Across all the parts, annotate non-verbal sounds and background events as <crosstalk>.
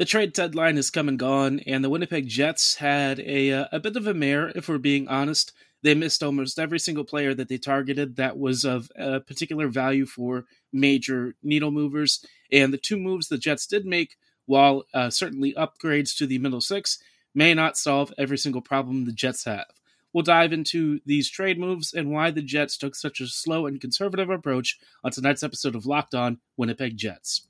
The trade deadline has come and gone, and the Winnipeg Jets had a uh, a bit of a mare, if we're being honest. They missed almost every single player that they targeted that was of a particular value for major needle movers. And the two moves the Jets did make, while uh, certainly upgrades to the middle six, may not solve every single problem the Jets have. We'll dive into these trade moves and why the Jets took such a slow and conservative approach on tonight's episode of Locked On Winnipeg Jets.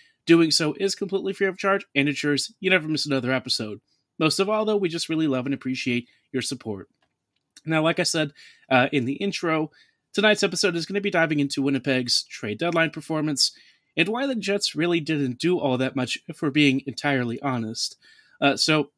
Doing so is completely free of charge and ensures you never miss another episode. Most of all, though, we just really love and appreciate your support. Now, like I said uh, in the intro, tonight's episode is going to be diving into Winnipeg's trade deadline performance and why the Jets really didn't do all that much, if we're being entirely honest. Uh, so,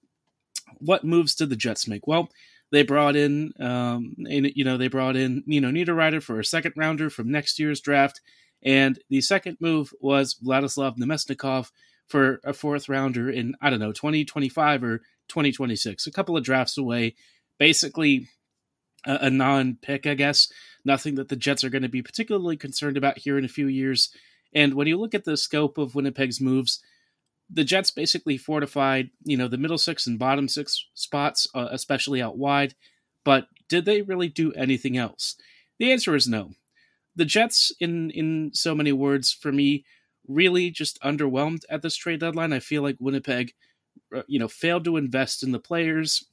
what moves did the Jets make? Well, they brought in, um, you know, they brought in Nino Niederreiter for a second rounder from next year's draft, and the second move was Vladislav Namestnikov for a fourth rounder in, I don't know, 2025 or 2026, a couple of drafts away. Basically, a, a non pick, I guess. Nothing that the Jets are going to be particularly concerned about here in a few years. And when you look at the scope of Winnipeg's moves, the Jets basically fortified, you know, the middle six and bottom six spots, uh, especially out wide. But did they really do anything else? The answer is no the Jets, in in so many words, for me, really just underwhelmed at this trade deadline. I feel like Winnipeg, uh, you know, failed to invest in the players,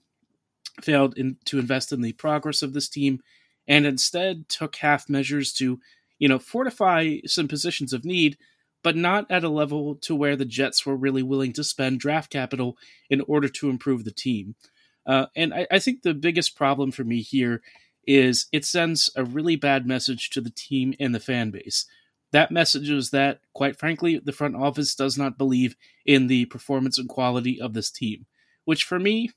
failed in, to invest in the progress of this team, and instead took half measures to, you know, fortify some positions of need, but not at a level to where the Jets were really willing to spend draft capital in order to improve the team. Uh, and I, I think the biggest problem for me here is it sends a really bad message to the team and the fan base. That message is that, quite frankly, the front office does not believe in the performance and quality of this team. Which, for me,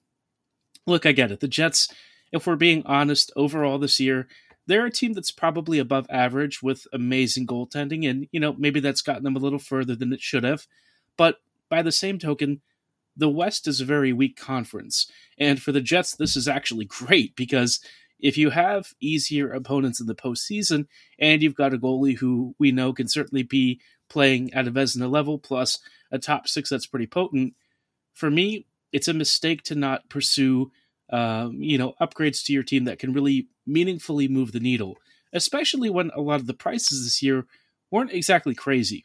look, I get it. The Jets, if we're being honest, overall this year, they're a team that's probably above average with amazing goaltending, and, you know, maybe that's gotten them a little further than it should have. But by the same token, the West is a very weak conference. And for the Jets, this is actually <laughs> great because if you have easier opponents in the postseason and you've got a goalie who we know can certainly be playing at a Vezina level plus a top six that's pretty potent, for me, it's a mistake to not pursue, um, you know, upgrades to your team that can really meaningfully move the needle, especially when a lot of the prices this year weren't exactly crazy.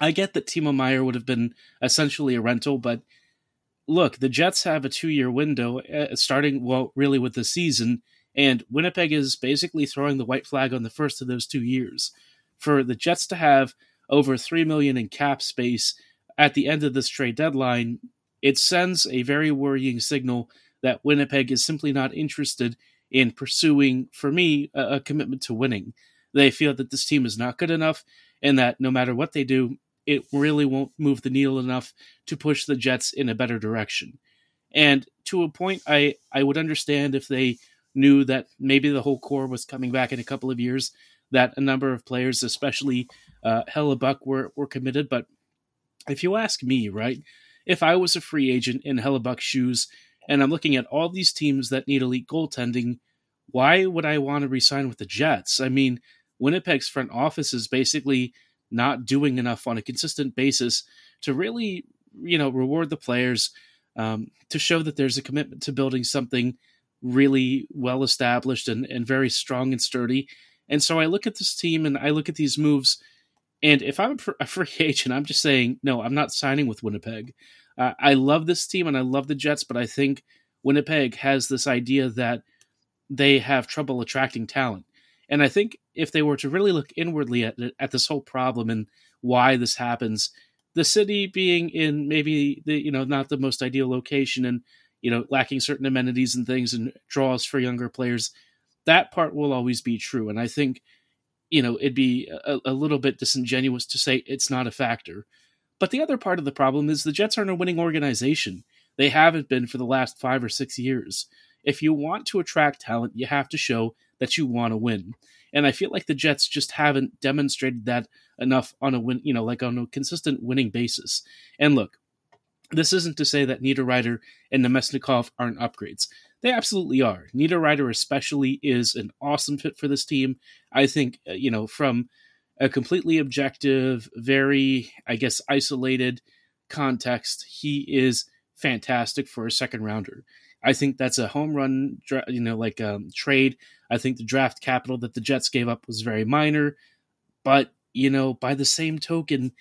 I get that Timo Meier would have been essentially a rental, but look, the Jets have a two year window uh, starting, well, really with the season and Winnipeg is basically throwing the white flag on the first of those two years. For the Jets to have over three million in cap space at the end of this trade deadline, it sends a very worrying signal that Winnipeg is simply not interested in pursuing, for me, a, a commitment to winning. They feel that this team is not good enough and that no matter what they do, it really won't move the needle enough to push the Jets in a better direction. And to a point, I, I would understand if they knew that maybe the whole core was coming back in a couple of years, that a number of players, especially uh, Hellebuyck, were, were committed. But if you ask me, right, if I was a free agent in Hellebuyck's shoes and I'm looking at all these teams that need elite goaltending, why would I want to resign with the Jets? I mean, Winnipeg's front office is basically not doing enough on a consistent basis to really, you know, reward the players, um, to show that there's a commitment to building something really well established and, and very strong and sturdy. And so I look at this team and I look at these moves. And if I'm a free <laughs> agent, I'm just saying, no, I'm not signing with Winnipeg. uh, I love this team and I love the Jets, but I think Winnipeg has this idea that they have trouble attracting talent. And I think if they were to really look inwardly at at this whole problem and why this happens, the city being in maybe the you know not the most ideal location and you know lacking certain amenities and things and draws for younger players, that part will always be true. And I think you know it'd be a, a little bit disingenuous to say it's not a factor. But the other part of the problem is the Jets aren't a winning organization. They haven't been for the last five or six years. If you want to attract talent, you have to show that you want to win. And I feel like the Jets just haven't demonstrated that enough on a win, you know, like on a consistent winning basis. And look, this isn't to say that Niederreiter and Namestnikov aren't upgrades. They absolutely are. Niederreiter especially is an awesome fit for this team. I think, uh, you know, from a completely objective, very, I guess, isolated context, he is fantastic for a second rounder. I think that's a home run, you know, like um, trade. I think the draft capital that the Jets gave up was very minor, but you know, by the same token,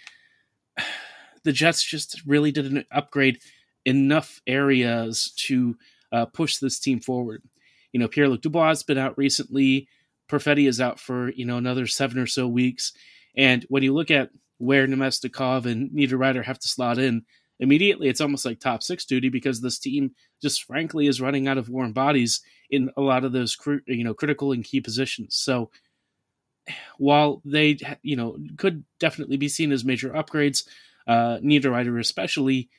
the Jets just really didn't upgrade enough areas to uh, push this team forward. You know, Pierre Luc Dubois has been out recently. Perfetti is out for you know another seven or so weeks, and when you look at where Namestnikov and Niederreiter have to slot in, immediately it's almost like top six duty because this team just frankly is running out of warm bodies in a lot of those you know critical and key positions. So while they you know could definitely be seen as major upgrades, uh, Niederreiter especially,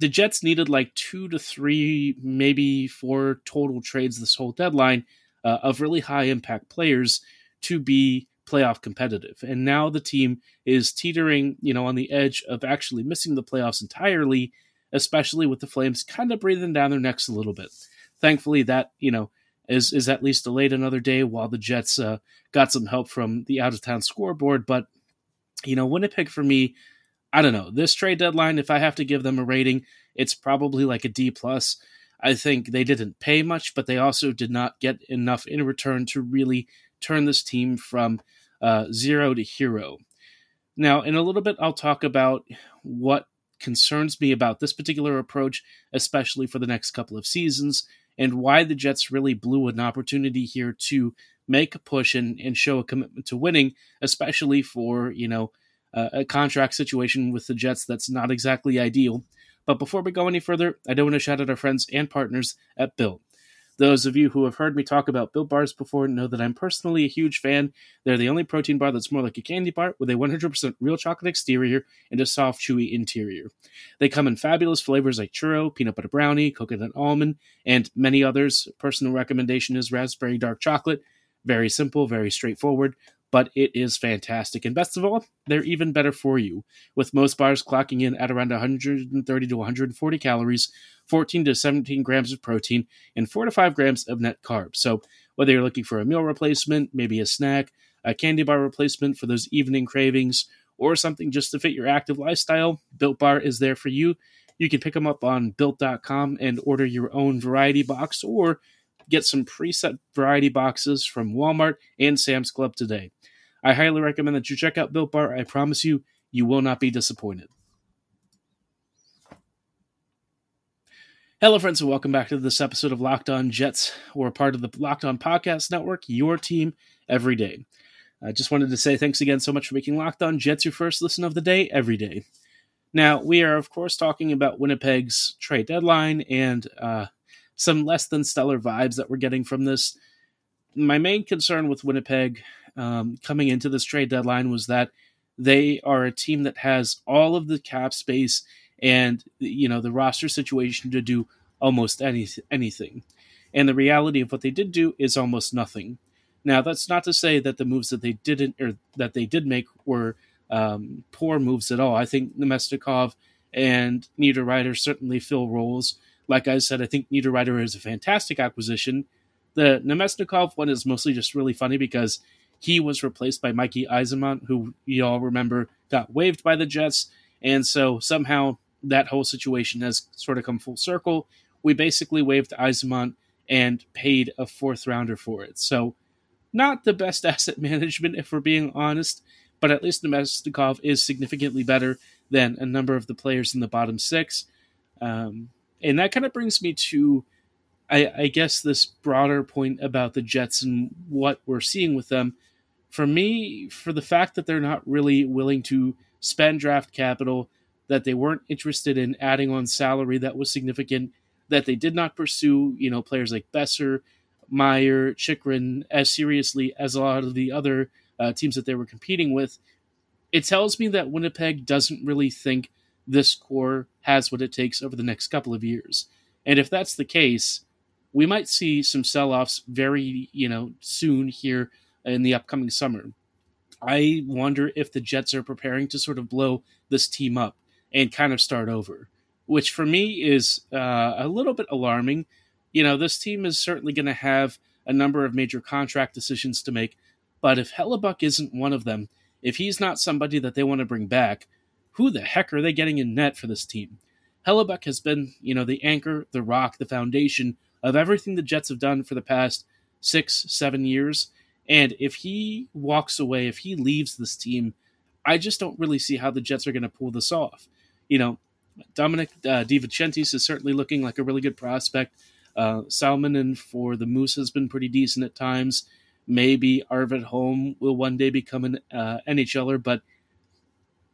the Jets needed like two to three, maybe four total trades this whole deadline uh, of really high impact players to be playoff competitive. And now the team is teetering, you know, on the edge of actually missing the playoffs entirely, especially with the Flames kind of breathing down their necks a little bit. Thankfully, that, you know, is, is at least delayed another day while the Jets uh, got some help from the out of town scoreboard. But, you know, Winnipeg for me, I don't know. This trade deadline, if I have to give them a rating, it's probably like a D plus. I think they didn't pay much, but they also did not get enough in return to really turn this team from uh, zero to hero. Now, in a little bit, I'll talk about what concerns me about this particular approach, especially for the next couple of seasons, and why the Jets really blew an opportunity here to make a push and, and show a commitment to winning, especially for, you know, uh, a contract situation with the Jets that's not exactly ideal. But before we go any further, I do want to shout out our friends and partners at Built. Those of you who have heard me talk about Built Bars before know that I'm personally a huge fan. They're the only protein bar that's more like a candy bar with a 100% real chocolate exterior and a soft, chewy interior. They come in fabulous flavors like churro, peanut butter brownie, coconut almond, and many others. Personal recommendation is raspberry dark chocolate. Very simple, very straightforward but it is fantastic. And best of all, they're even better for you, with most bars clocking in at around 130 to 140 calories, 14 to 17 grams of protein, and 4 to 5 grams of net carbs. So, whether you're looking for a meal replacement, maybe a snack, a candy bar replacement for those evening cravings, or something just to fit your active lifestyle, Built Bar is there for you. You can pick them up on built.com and order your own variety box or get some preset variety boxes from Walmart and Sam's Club today. I highly recommend that you check out Built Bar. I promise you, you will not be disappointed. Hello, friends, and welcome back to this episode of Locked On Jets. We're part of the Locked On Podcast Network, your team every day. I just wanted to say thanks again so much for making Locked On Jets your first listen of the day every day. Now, we are, of course, talking about Winnipeg's trade deadline and uh, some less than stellar vibes that we're getting from this. My main concern with Winnipeg um, coming into this trade deadline was that they are a team that has all of the cap space and you know the roster situation to do almost any, anything. And the reality of what they did do is almost nothing. Now, that's not to say that the moves that they didn't or that they did make were um, poor moves at all. I think Namestnikov and Niederreiter certainly fill roles. Like I said, I think Niederreiter is a fantastic acquisition. The Namestnikov one is mostly just really funny because he was replaced by Mikey Eyssimont, who you all remember got waived by the Jets. And so somehow that whole situation has sort of come full circle. We basically waived Eyssimont and paid a fourth rounder for it. So not the best <laughs> asset management, if we're being honest, but at least Namestnikov is significantly better than a number of the players in the bottom six. Um, and that kind of brings me to, I, I guess, this broader point about the Jets and what we're seeing with them. For me, for the fact that they're not really willing to spend draft capital, that they weren't interested in adding on salary that was significant, that they did not pursue, you know, players like Boeser, Meier, Chychrun as seriously as a lot of the other uh, teams that they were competing with. It tells me that Winnipeg doesn't really think this core has what it takes over the next couple of years. And if that's the case, we might see some sell-offs very, you know, soon here in the upcoming summer. I wonder if the Jets are preparing to sort of blow this team up and kind of start over, which for me is uh, a little bit alarming. You know, this team is certainly going to have a number of major contract decisions to make, but if Hellebuyck isn't one of them, if he's not somebody that they want to bring back, who the heck are they getting in net for this team? Hellebuyck has been, you know, the anchor, the rock, the foundation of everything the Jets have done for the past six, seven years. And if he walks away, if he leaves this team, I just don't really see how the Jets are going to pull this off. You know, Domenic uh, DiVincentiis is certainly looking like a really good prospect. Uh, Salminen for the Moose has been pretty decent at times. Maybe Arvid Holm will one day become an uh, NHLer, but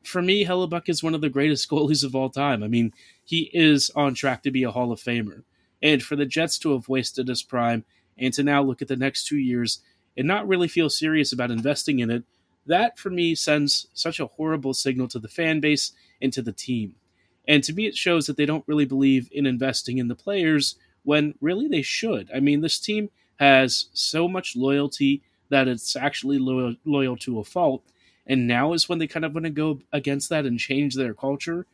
for me, Hellebuyck is one of the greatest <laughs> goalies of all time. I mean, he is on track to be a Hall of Famer. And for the Jets to have wasted his prime and to now look at the next two years and not really feel serious about investing in it, that for me sends such a horrible signal to the fan base and to the team. And to me, it shows that they don't really believe in investing in the players when really they should. I mean, this team has so much loyalty that it's actually loyal, loyal to a fault and now is when they kind of want to go against that and change their culture.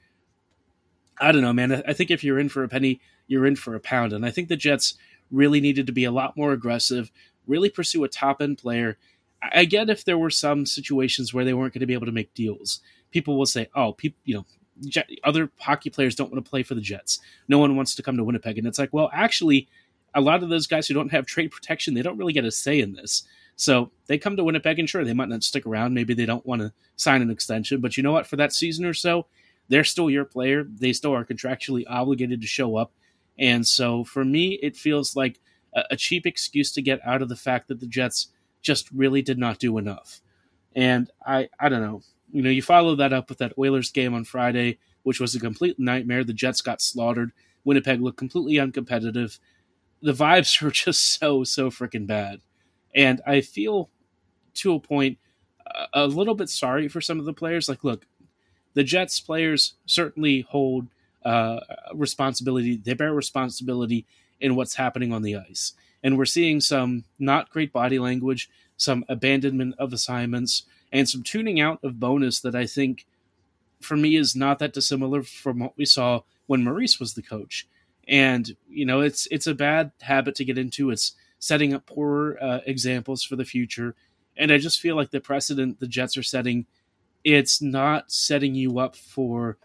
I don't know, man. I think if you're in for a penny, you're in for a pound. And I think the Jets really needed to be a lot more aggressive, really pursue a top end player. I get if there were some situations where they weren't going to be able to make deals. People will say, "Oh, people, you know, other hockey players don't want to play for the Jets. No one wants to come to Winnipeg." And it's like, well, actually, a lot of those guys who don't have trade protection, they don't really get a say in this. So they come to Winnipeg, and sure, they might not stick around. Maybe they don't want to sign an extension, but you know what? For that season or so, they're still your player. They still are contractually obligated to show up. And so for me, it feels like a, cheap excuse to get out of the fact that the Jets just really did not do enough. And I, I don't know. You know, you follow that up with that Oilers game on Friday, which was a complete nightmare. The Jets got slaughtered. Winnipeg looked completely uncompetitive. The vibes <laughs> were just so, so freaking bad. And I feel to a point a little bit sorry for some of the players. Like, look, the Jets players certainly hold uh, responsibility. They bear responsibility in what's happening on the ice. And we're seeing some not great body language, some abandonment of assignments, and some tuning out of Bowness that I think, for me, is not that dissimilar from what we saw when Maurice was the coach. And you know, it's it's a bad habit to get into. It's setting up poor uh, examples for the future. And I just feel like the precedent the Jets are setting, it's not setting you up for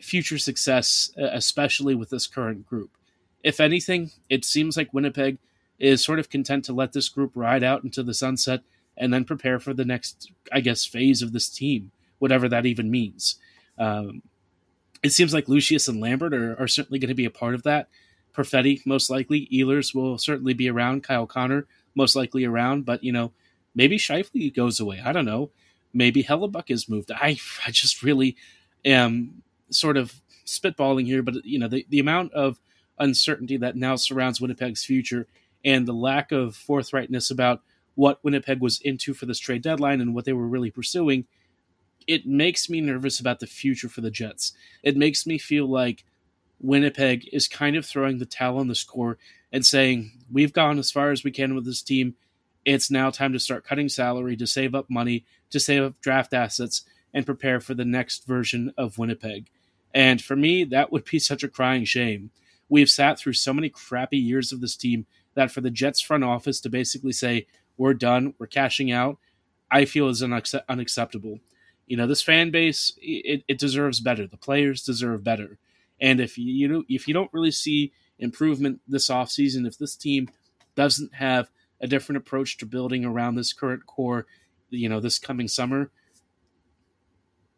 future success, especially with this current group. If anything, it seems like Winnipeg is sort of content to let this group ride out into the sunset and then prepare for the next, I guess, phase of this team, whatever that even means. Um, it seems like Lucius and Lambert are, are certainly going to be a part of that. Perfetti, most likely. Ehlers will certainly be around. Kyle Connor, most likely around. But, you know, maybe Scheifele goes away. I don't know. Maybe Hellebuyck is moved. I, I just really am sort of spitballing here, but, you know, the, the amount of uncertainty that now surrounds Winnipeg's future and the lack of forthrightness about what Winnipeg was into for this trade deadline and what they were really pursuing, it makes me nervous about the future for the Jets. It makes me feel like Winnipeg is kind of throwing the towel on the score and saying, We've gone as far as we can with this team. It's now time to start cutting salary, to save up money, to save up draft assets, and prepare for the next version of Winnipeg. And for me, that would be <laughs> such a crying shame. We've sat through so many crappy years of this team that for the Jets front office to basically say, We're done, we're cashing out, I feel is unacceptable. You know, this fan base, it, it deserves better. The players deserve better. And if you, you know, if you don't really see improvement this offseason, if this team doesn't have a different approach to building around this current core, you know, this coming summer,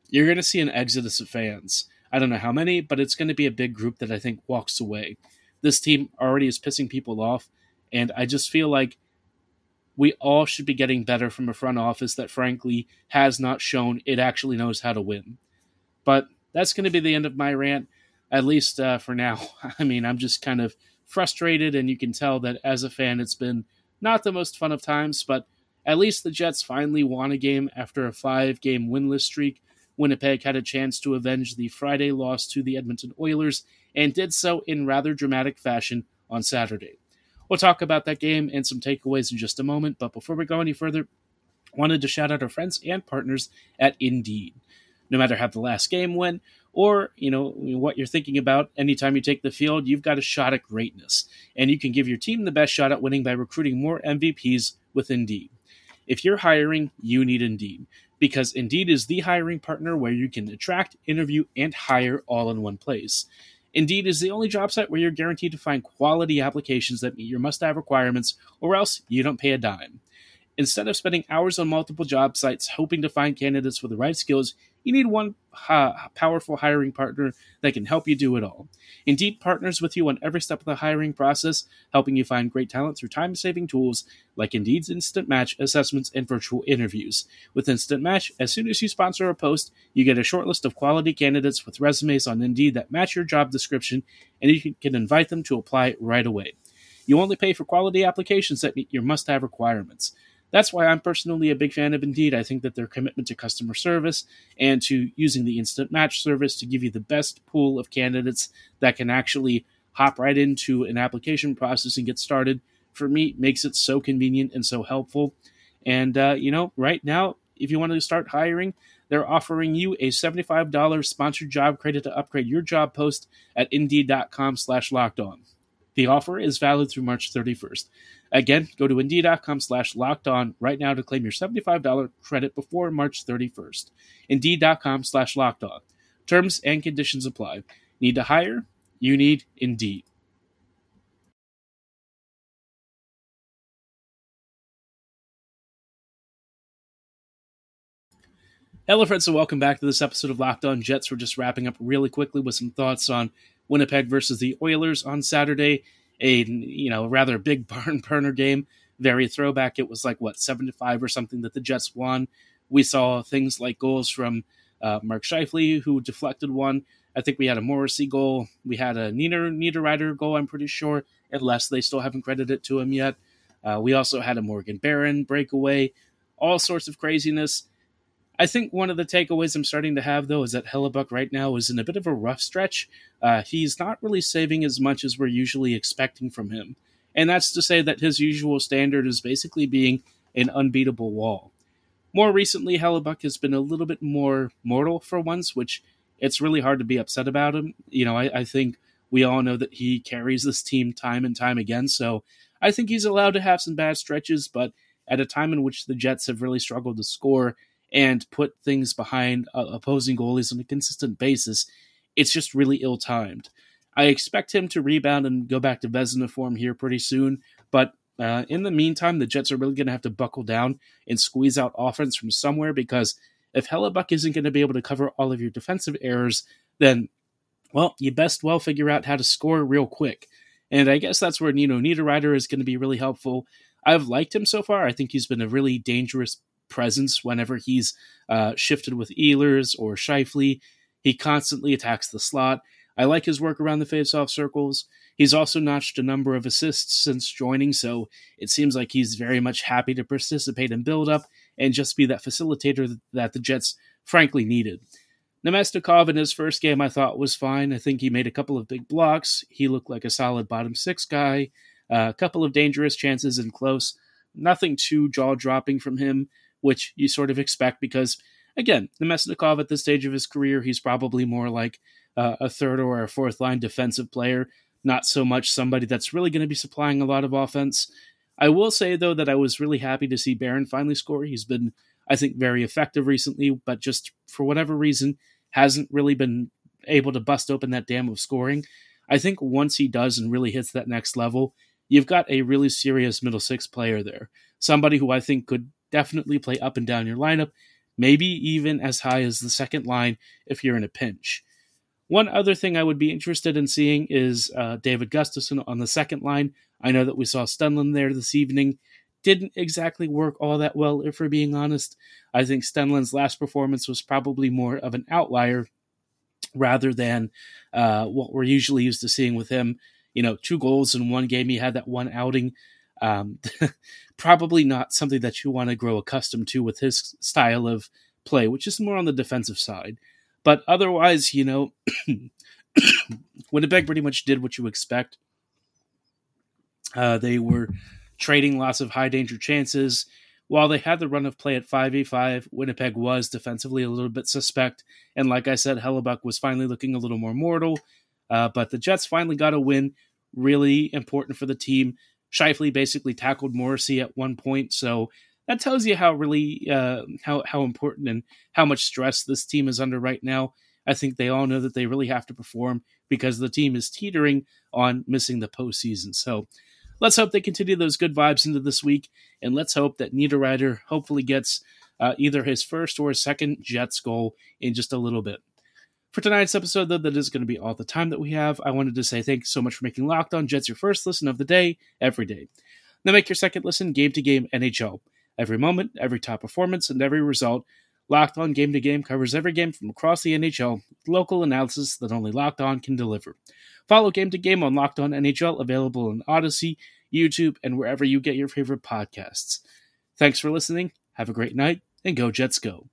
you're going to see an exodus of fans. I don't know how many, but it's going to be a big group that I think walks away. This team already is pissing people off, and I just feel like we all should be getting better from a front office that frankly has not shown it actually knows how to win. But that's going to be the end of my rant, at least uh, for now. <laughs> I mean, I'm just kind of frustrated, and you can tell that as a fan, it's been not the most fun of times, but at least the Jets finally won a game after a five game winless streak. Winnipeg had a chance to avenge the Friday loss to the Edmonton Oilers and did so in rather dramatic fashion on Saturday. We'll talk about that game and some takeaways in just a moment, but before we go any further, wanted to shout out our friends and partners at Indeed. No matter how the last game went, or you know what you're thinking about anytime you take the field you've got a shot at greatness. And you can give your team the best shot at winning by recruiting more mvps with indeed. If you're hiring you need indeed because indeed is the hiring partner where you can attract interview and hire all in one place. Indeed is the only job site where you're guaranteed to find quality applications that meet your must have requirements, or else you don't pay a dime. Instead of spending hours on multiple job sites hoping to find candidates with the right skills, you need one uh, powerful hiring partner that can help you do it all. Indeed partners with you on every step of the hiring process, helping you find great talent through time saving tools like Indeed's Instant Match assessments and virtual interviews. With Instant Match, as soon as you sponsor a post, you get a short list of quality candidates with resumes on Indeed that match your job description, and you can invite them to apply right away. You only pay for quality applications that meet your must have requirements. That's why I'm personally a big fan of Indeed. I think that their commitment to customer service and to using the instant match service to give you the best pool of candidates that can actually hop right into an application process and get started for me makes it so convenient and so helpful. And uh, you know, right now, if you want to start hiring, they're offering you a $75 sponsored job credit to upgrade your job post at indeed.com slash locked on. The offer is valid through March 31st. Again, go to Indeed.com slash locked on right now to claim your $75 credit before March 31st. Indeed.com slash locked on. Terms and conditions apply. Need to hire? You need Indeed. Hello, friends, and welcome back to this episode of Locked On Jets. We're just wrapping up really quickly with some thoughts on Winnipeg versus the Oilers on Saturday a you know rather big <laughs> barn burner game, very throwback. It was like what seven to five or something that the Jets won. We saw things like goals from uh, Mark Scheifele, who deflected one. I think we had a Morrissey goal. We had a Nieder Niederreiter goal. I'm pretty sure, unless they still haven't credited it to him yet. Uh, we also had a Morgan Barron breakaway. All sorts of craziness. I think one of the takeaways I'm starting to have though is that Hellebuyck right now is in a bit of a rough stretch. Uh, he's not really saving as much as we're usually expecting from him, and that's to say that his usual standard is basically being an unbeatable wall. More recently, Hellebuyck has been a little bit more mortal for once, which it's really hard to be upset about him. You know, I, I think we all know that he carries this team time and time again, so I think he's allowed to have some bad stretches, but at a time in which the Jets have really struggled to score, and put things behind uh, opposing goalies on a consistent basis, it's just really ill timed. I expect him to rebound and go back to Vezina form here pretty soon, but uh, in the meantime, the Jets are really going to have to buckle down and squeeze out offense from somewhere because if Hellebuyck isn't going to be able to cover all of your defensive errors, then, well, you best well figure out how to score real quick. And I guess that's where Nino Niederreiter is going to be really helpful. I've liked him so far. I think he's been a really dangerous presence whenever he's uh, shifted with Ehlers or Scheifele. He constantly attacks the slot. I like his work around the faceoff circles. He's also notched a number of assists since joining, so it seems like he's very much happy to participate in build up and just be that facilitator that the Jets frankly needed. Namestnikov in his first game I thought was fine. I think he made a couple of big blocks. He looked like a solid bottom six guy. Uh, a couple of dangerous chances in close. Nothing too jaw dropping from him which you sort of expect because, again, Namestnikov at this stage of his career, he's probably more like uh, a third or a fourth line defensive player, not so much somebody that's really going to be supplying a lot of offense. I will say, though, that I was really happy to see Barron finally score. He's been, I think, very effective recently, but just for whatever reason, hasn't really been able to bust open that dam of scoring. I think once he does and really hits that next level, you've got a really serious middle six player there. Somebody who I think could definitely play up and down your lineup, maybe even as high as the second line if you're in a pinch. One other thing I would be interested in seeing is uh, David Gustafsson on the second line. I know that we saw Stenlund there this evening. Didn't exactly work all that well, if we're being honest. I think Stenlund's last performance was probably more of an outlier rather than uh, what we're usually used to seeing with him. You know, two goals in one game. He had that one outing. Um, <laughs> probably not something that you want to grow accustomed to with his style of play, which is more on the defensive side. But otherwise, you know, <coughs> Winnipeg pretty much did what you expect. Uh, they were trading lots of high danger chances. While they had the run of play at 5v5, Winnipeg was defensively a little bit suspect. And like I said, Hellebuyck was finally looking a little more mortal. Uh, but the Jets finally got a win. Really important for the team. Scheifele basically tackled Morrissey at one point. So that tells you how really uh, how how important and how much stress this team is under right now. I think they all know that they really have to perform because the team is teetering on missing the postseason. So let's hope they continue those good vibes into this week, and let's hope that Niederreiter hopefully gets uh, either his first or second Jets goal in just a little bit. For tonight's episode, though, that is going to be all the time that we have. I wanted to say thank you so much for making Locked On Jets your first listen of the day every day. Now make your second listen game to game NHL. Every moment, every top performance, and every result, Locked On Game to Game covers every game from across the NHL with local analysis that only Locked On can deliver. Follow Game to Game on Locked On NHL, available on Audacy, YouTube, and wherever you get your favorite podcasts. Thanks for listening. Have a great night, and go Jets go.